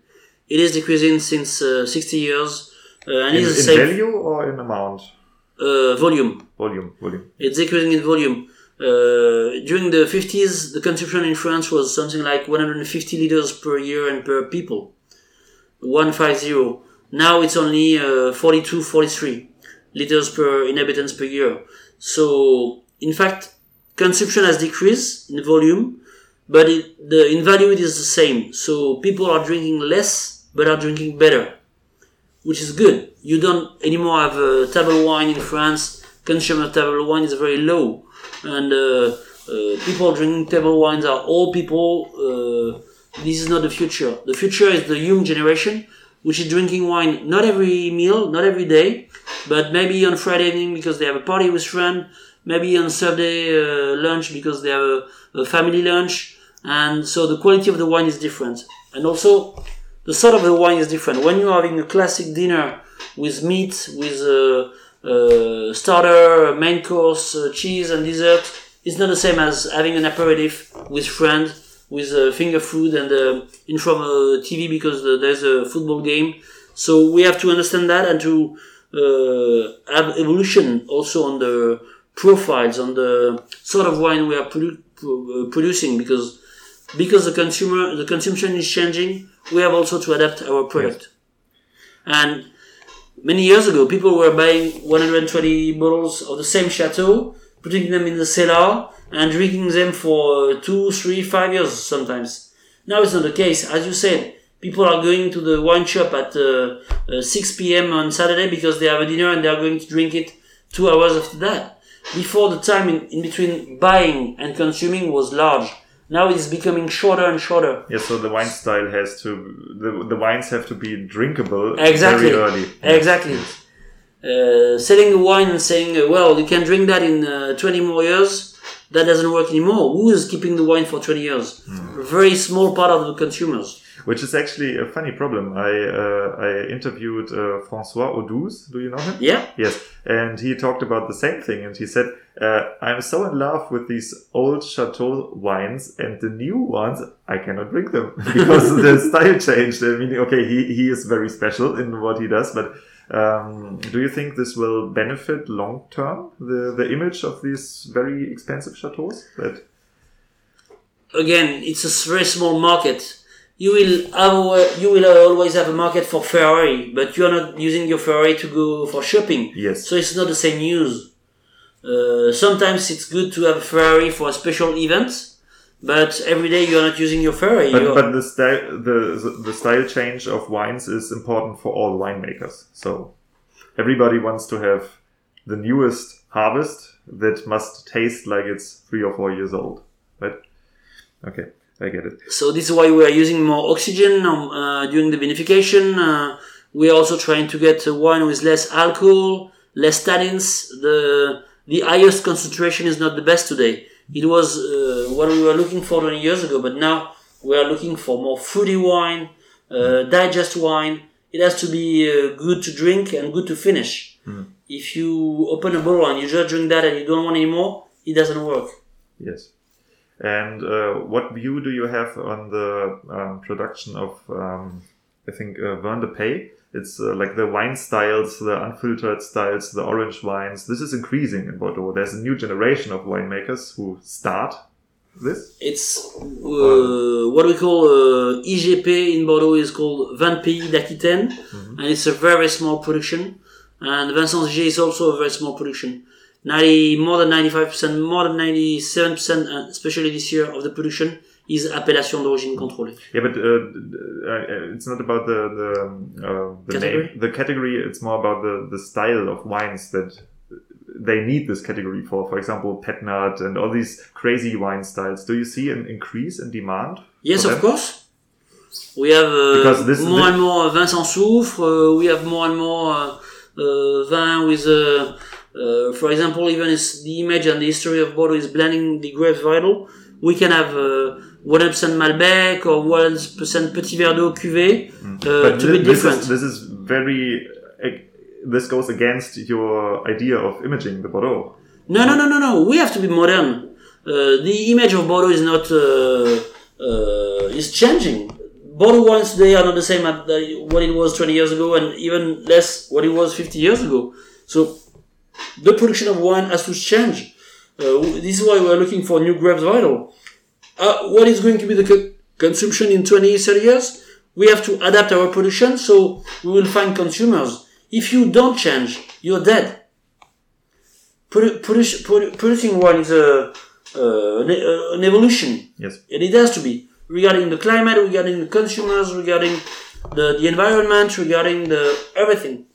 It is decreasing since uh, 60 years. Uh, and In, it is in the same value or in amount? uh, volume. Volume, volume. It's decreasing in volume. Uh, during the 50s, the consumption in France was something like 150 liters per year and per people. 150. Now it's only uh, 42, 43 liters per inhabitants per year. So, in fact, consumption has decreased in volume, but it, the, in value it is the same. So people are drinking less, but are drinking better, which is good. You don't anymore have uh, table wine in France. Consumption of table wine is very low, and uh, uh, people drinking table wines are old people. Uh, this is not the future. The future is the young generation, which is drinking wine not every meal, not every day, but maybe on Friday evening because they have a party with friends, maybe on Saturday uh, lunch because they have a, a family lunch, and so the quality of the wine is different, and also the sort of the wine is different. When you're having a classic dinner with meat, with a, a starter, main course, uh, cheese, and dessert, it's not the same as having an aperitif with friends, with uh, finger food and uh, in from a TV because uh, there's a football game. So we have to understand that and to uh, have evolution also on the profiles, on the sort of wine we are produ- uh, producing because because the consumer the consumption is changing. We have also to adapt our product. And many years ago, people were buying 120 bottles of the same chateau, putting them in the cellar, and drinking them for two, three, five years sometimes. Now it's not the case. As you said, people are going to the wine shop at uh, uh, 6 p.m. on Saturday because they have a dinner and they are going to drink it two hours after that. Before the time in, in between buying and consuming was large. Now it's becoming shorter and shorter. Yeah, so the wine style has to the, the wines have to be drinkable Exactly. very early. Exactly. Uh, selling a wine and saying, uh, well, you can drink that in uh, 20 more years, that doesn't work anymore. Who is keeping the wine for 20 years? A very small part of the consumers. Which is actually a funny problem. I uh, I interviewed uh, François Audouze. Do you know him? Yeah? Yes, and he talked about the same thing, and he said, uh, "I'm so in love with these old chateau wines, and the new ones, I cannot drink them because the style changed. I mean, okay, he he is very special in what he does, but." Um, do you think this will benefit long term the the image of these very expensive chateaus? That Again, it's a very small market. You will have, you will always have a market for Ferrari, but you are not using your Ferrari to go for shopping. yes, So it's not the same use. Uh, sometimes it's good to have a Ferrari for a special event, but every day you are not using your Ferrari. But, but the style the the style change of wines is important for all winemakers. So everybody wants to have the newest harvest that must taste like it's three or four years old, right? Okay, I get it. So this is why we are using more oxygen um, uh, during the vinification. Uh, we are also trying to get a wine with less alcohol, less tannins. The the highest concentration is not the best today. It was uh, what we were looking for 20 years ago, but now we are looking for more fruity wine, uh, digest wine. It has to be uh, good to drink and good to finish. If you open a bottle and you just drink that and you don't want any more, it doesn't work. Yes. And uh, what view do you have on the um, production of, um, I think, uh, Vin de Pays? It's uh, like the wine styles, the unfiltered styles, the orange wines. This is increasing in Bordeaux. There's a new generation of winemakers who start this. It's uh, what we call uh, IGP in Bordeaux is called Vin Pays d'Aquitaine, and it's a very small production. And vin sans IG is also a very small production. 90, more than 95%, more than 97%, uh, especially this year, of the production is appellation d'origine contrôlée. Yeah, but uh, uh, it's not about the the, um, uh, the Category? name, the category. It's more about the the style of wines that they need this category for. For example, Petnat and all these crazy wine styles. Do you see an increase in demand? Yes, of course. We have uh, Because this- more this- and more vin sans soufre. Uh, we have more and more uh, uh, vin with uh, for example, even if the image and the history of Bordeaux is blending the grapes varietal, we can have uh, 100% Malbec or 100% Petit Verdot cuvée uh, to be this different. is, this is very. This goes against your idea of imaging the Bordeaux. No, no, no, no, no. We have to be modern. Uh, the image of Bordeaux is not uh, uh, is changing. Bordeaux wines today are not the same as the, what it was 20 years ago, and even less what it was 50 years ago. So the production of wine has to change. Uh, this is why we are looking for new grapes vital. Uh, what is going to be the co- consumption in 20, 30 years? We have to adapt our production, so we will find consumers. If you don't change, you're dead. Produ- produce- produ- producing wine is a, uh, an, uh, an evolution. Yes. And it has to be regarding the climate, regarding the consumers, regarding the, the environment, regarding the everything.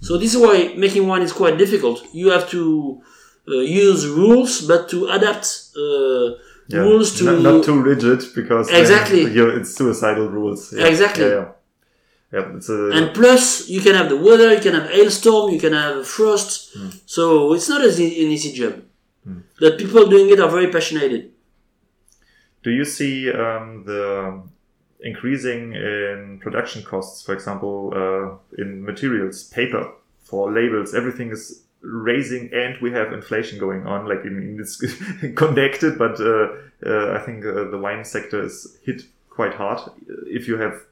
So this is why making wine is quite difficult. You have to uh, use rules, but to adapt uh, Yeah. rules to not, not too rigid because Exactly. it's suicidal rules. Yeah. Exactly. Yeah, yeah. A, and plus you can have the weather, you can have hailstorm, you can have frost. Hmm. So it's not as an easy job. But people doing it are very passionate. Do you see um, the increasing in production costs, for example, uh, in materials, paper for labels, everything is raising and we have inflation going on, like it's connected, but uh, uh, I think uh, the wine sector is hit quite hard. If you have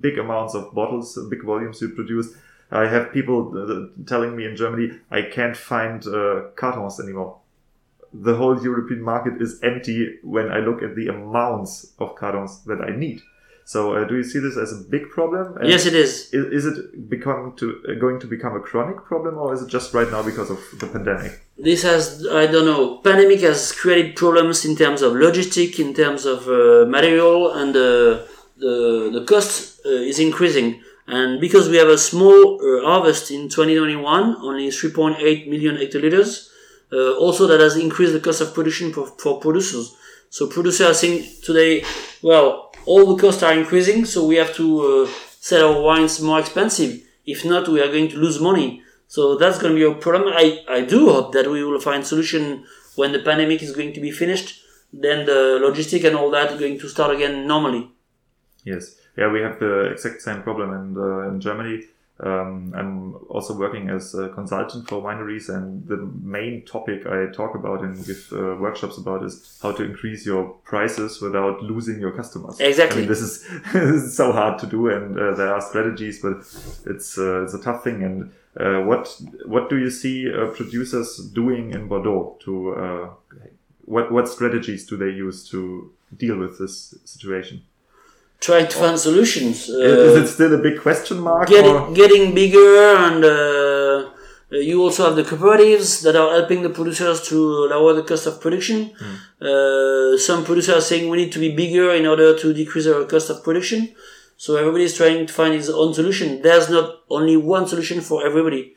big amounts of bottles, big volumes you produce, I have people uh, telling me in Germany, I can't find uh, cartons anymore the whole European market is empty when I look at the amounts of cartons that I need. So, uh, do you see this as a big problem? And yes, it is. Is, is it become to uh, going to become a chronic problem, or is it just right now because of the pandemic? this has i don't know pandemic has created problems in terms of logistic in terms of uh, material and uh, the the cost uh, is increasing and because we have a small uh, harvest in 2021 only 3.8 million hectoliters uh, also that has increased the cost of production for, for producers so producers are saying today well all the costs are increasing so we have to uh, sell our wines more expensive if not we are going to lose money so that's going to be a problem. I, I do hope that we will find solution when the pandemic is going to be finished. Then the logistic and all that are going to start again normally. Yes, yeah, we have the exact same problem in uh, in Germany. Um, I'm also working as a consultant for wineries, and the main topic I talk about and give uh, workshops about is how to increase your prices without losing your customers. Exactly. I mean, this is, this is so hard to do, and uh, there are strategies, but it's uh, it's a tough thing. And uh, what what do you see uh, producers doing in Bordeaux to uh, what what strategies do they use to deal with this situation? Trying to find solutions. Uh, is it still a big question mark? getting, getting bigger and uh, you also have the cooperatives that are helping the producers to lower the cost of production. Uh, some producers are saying we need to be bigger in order to decrease our cost of production. So everybody is trying to find his own solution. There's not only one solution for everybody.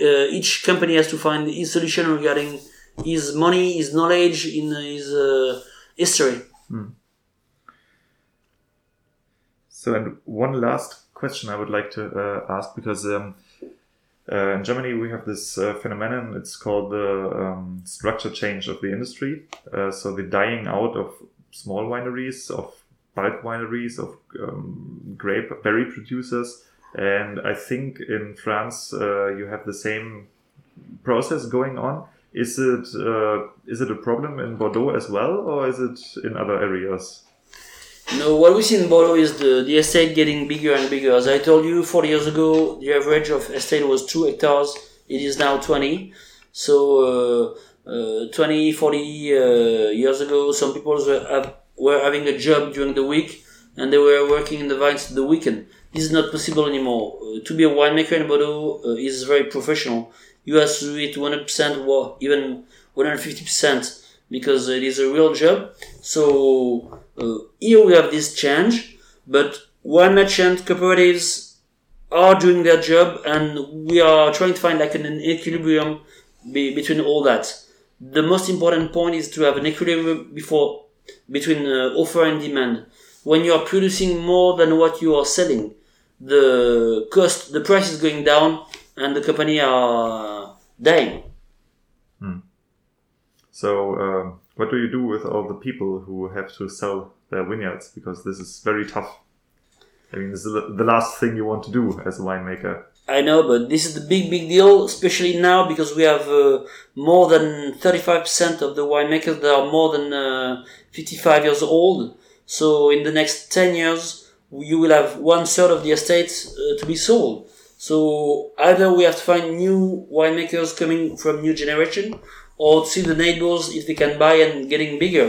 Uh, each company has to find his solution regarding his money, his knowledge, in his uh, history. So, and one last question I would like to uh, ask because um, uh, in Germany we have this uh, phenomenon. It's called the um, structure change of the industry. So the dying out of small wineries, of bulk wineries, of um, grape berry producers, and I think in France uh, you have the same process going on. Is it uh, is it a problem in Bordeaux as well, or is it in other areas? No, what we see in Bordeaux is the, the estate getting bigger and bigger. As I told you, 40 years ago, the average of estate was 2 hectares. It is now 20. So, uh, uh, 20, 40 uh, years ago, some people were, were having a job during the week and they were working in the vines the weekend. This is not possible anymore. Uh, to be a winemaker in Bordeaux uh, is very professional. You have to do it 100% or even 150% because it is a real job. So uh, here we have this change, but wine merchant cooperatives are doing their job, and we are trying to find like an, an equilibrium be, between all that. The most important point is to have an equilibrium before between uh, offer and demand. When you are producing more than what you are selling, the cost, the price is going down, and the company are dying. So, um, what do you do with all the people who have to sell their vineyards? Because this is very tough. I mean, this is the last thing you want to do as a winemaker. I know, but this is the big, big deal, especially now because we have uh, more than 35% of the winemakers that are more than uh, 55 years old. So in the next 10 years, you will have one third of the estate uh, to be sold. So either we have to find new winemakers coming from new generation, or see the neighbors if they can buy and getting bigger.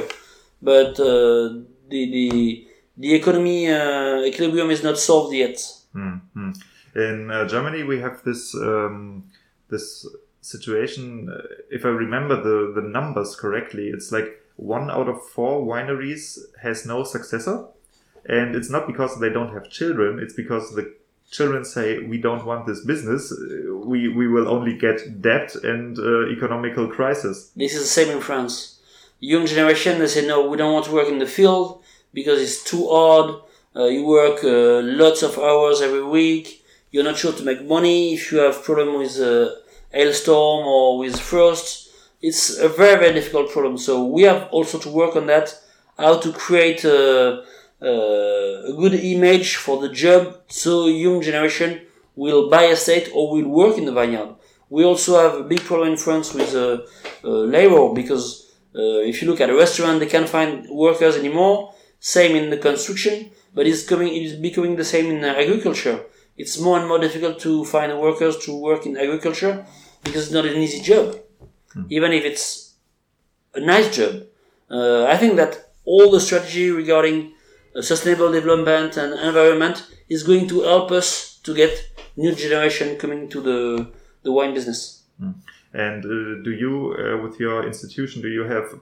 But uh, the the the economy uh, equilibrium is not solved yet. Mm-hmm. In uh, Germany, we have this um, this situation. Uh, if I remember the the numbers correctly, it's like one out of four wineries has no successor, and it's not because they don't have children. It's because the children say we don't want this business. Uh, we we will only get debt and uh, economical crisis. This is the same in France. Young generation they say no, we don't want to work in the field because it's too hard. Uh, you work uh, lots of hours every week you're not sure to make money, if you have problem with uh, hailstorm or with frost, it's a very, very difficult problem. So we have also to work on that, how to create a, a good image for the job so young generation will buy a estate or will work in the vineyard. We also have a big problem in France with uh, uh, labor because uh, if you look at a restaurant, they can't find workers anymore. Same in the construction, but it's coming, it's becoming the same in agriculture it's more and more difficult to find workers to work in agriculture because it's not an easy job, hmm. even if it's a nice job. Uh, I think that all the strategy regarding uh, sustainable development and environment is going to help us to get new generation coming to the, the wine business. Hmm. And uh, do you, uh, with your institution, do you have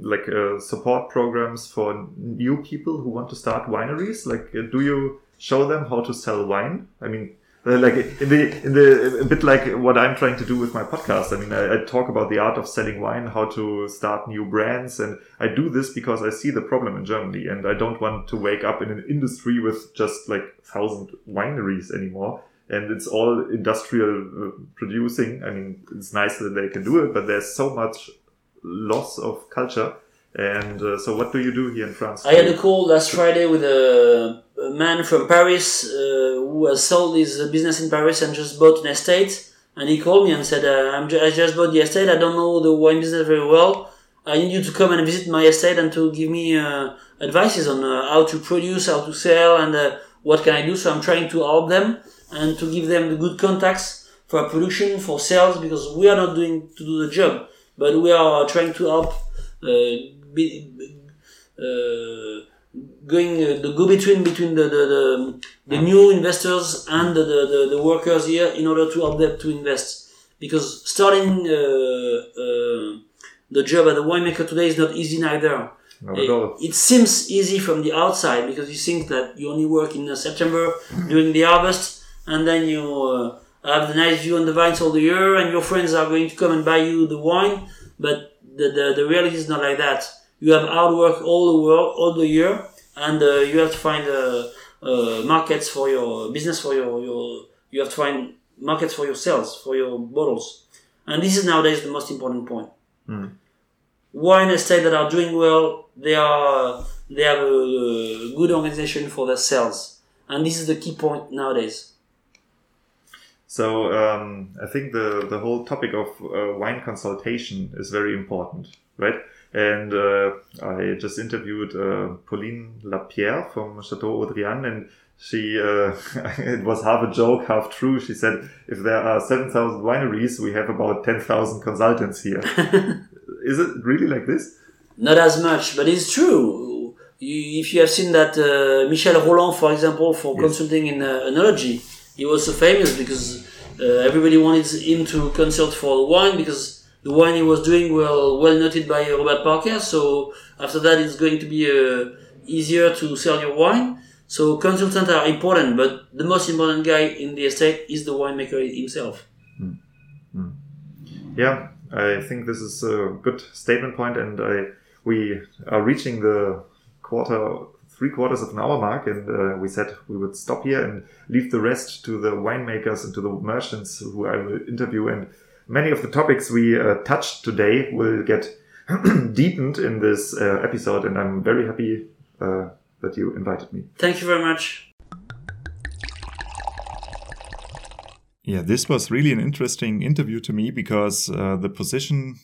like uh, support programs for new people who want to start wineries? Like, uh, do you show them how to sell wine. I mean, like in the in the a bit like what I'm trying to do with my podcast. I mean, I, I, talk about the art of selling wine, how to start new brands, and I do this because I see the problem in Germany, and I don't want to wake up in an industry with just like thousand wineries anymore. And it's all industrial uh, producing. I mean, it's nice that they can do it, but there's so much loss of culture. And uh, so, what do you do here in France? I had a call last Friday with a a man from Paris uh, who has sold his business in Paris and just bought an estate. And he called me and said, uh, ju- I just bought the estate. I don't know the wine business very well. I need you to come and visit my estate and to give me uh, advices on uh, how to produce, how to sell, and uh, what can I do. So I'm trying to help them and to give them the good contacts for production, for sales, because we are not doing to do the job, but we are trying to help uh, be, going uh, the go between between the the, the, the new investors and the, the, the, workers here in order to help them to invest. Because starting uh, uh, the job at the winemaker today is not easy neither. It, it, seems easy from the outside because you think that you only work in September during the harvest and then you uh, have the nice view on the vines all the year and your friends are going to come and buy you the wine but the, the, the reality is not like that you have hard work all the world all the year and uh, you have to find uh, uh, markets for your business for your, your you have to find markets for your sales for your bottles and this is nowadays the most important point mm. wine estates that are doing well they are they have a, good organization for their sales and this is the key point nowadays so um, I think the the whole topic of uh, wine consultation is very important, right? And uh, I just interviewed uh, Pauline Lapierre from Chateau Haut-Rian, and she uh, it was half a joke, half true. She said, "If there are seven thousand wineries, we have about ten thousand consultants here." Is it really like this? Not as much, but it's true. if you have seen that uh, Michel Rolland, for example, for yes. consulting in uh, enology, he was so famous because uh, everybody wanted him to consult for wine because the wine he was doing well well noted by Robert Parker. So after that, it's going to be uh, easier to sell your wine. So consultants are important, but the most important guy in the estate is the winemaker himself. Mm. Mm. Yeah, I think this is a good statement point, and I, we are reaching the quarter three quarters of an hour mark, and uh, we said we would stop here and leave the rest to the winemakers and to the merchants who I will interview and many of the topics we uh, touched today will get deepened in this uh, episode, and I'm very happy uh, that you invited me. Thank you very much. Yeah, this was really an interesting interview to me because uh, the position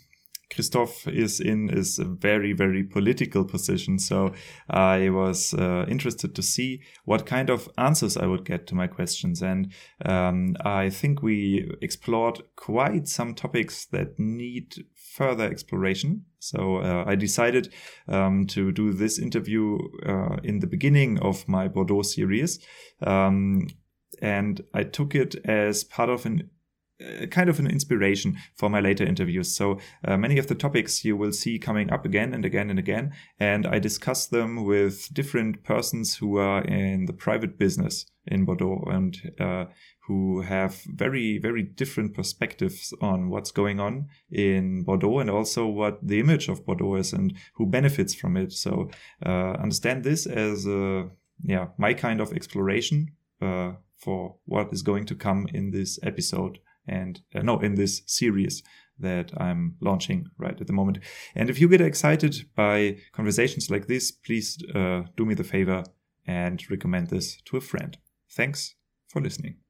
Christophe is in is a very, very political position. So I was uh, interested to see what kind of answers I would get to my questions. And um, I think we explored quite some topics that need further exploration. So uh, I decided um, to do this interview uh, in the beginning of my Bordeaux series. Um, and I took it as part of an uh, kind of an inspiration for my later interviews. So uh, many of the topics you will see coming up again and again and again, and I discuss them with different persons who are in the private business in Bordeaux and uh, who have very very different perspectives on what's going on in Bordeaux and also what the image of Bordeaux is and who benefits from it. So uh, understand this as a, yeah my kind of exploration uh, for what is going to come in this episode and uh, no, in this series that I'm launching right at the moment. And if you get excited by conversations like this, please uh, do me the favor and recommend this to a friend. Thanks for listening.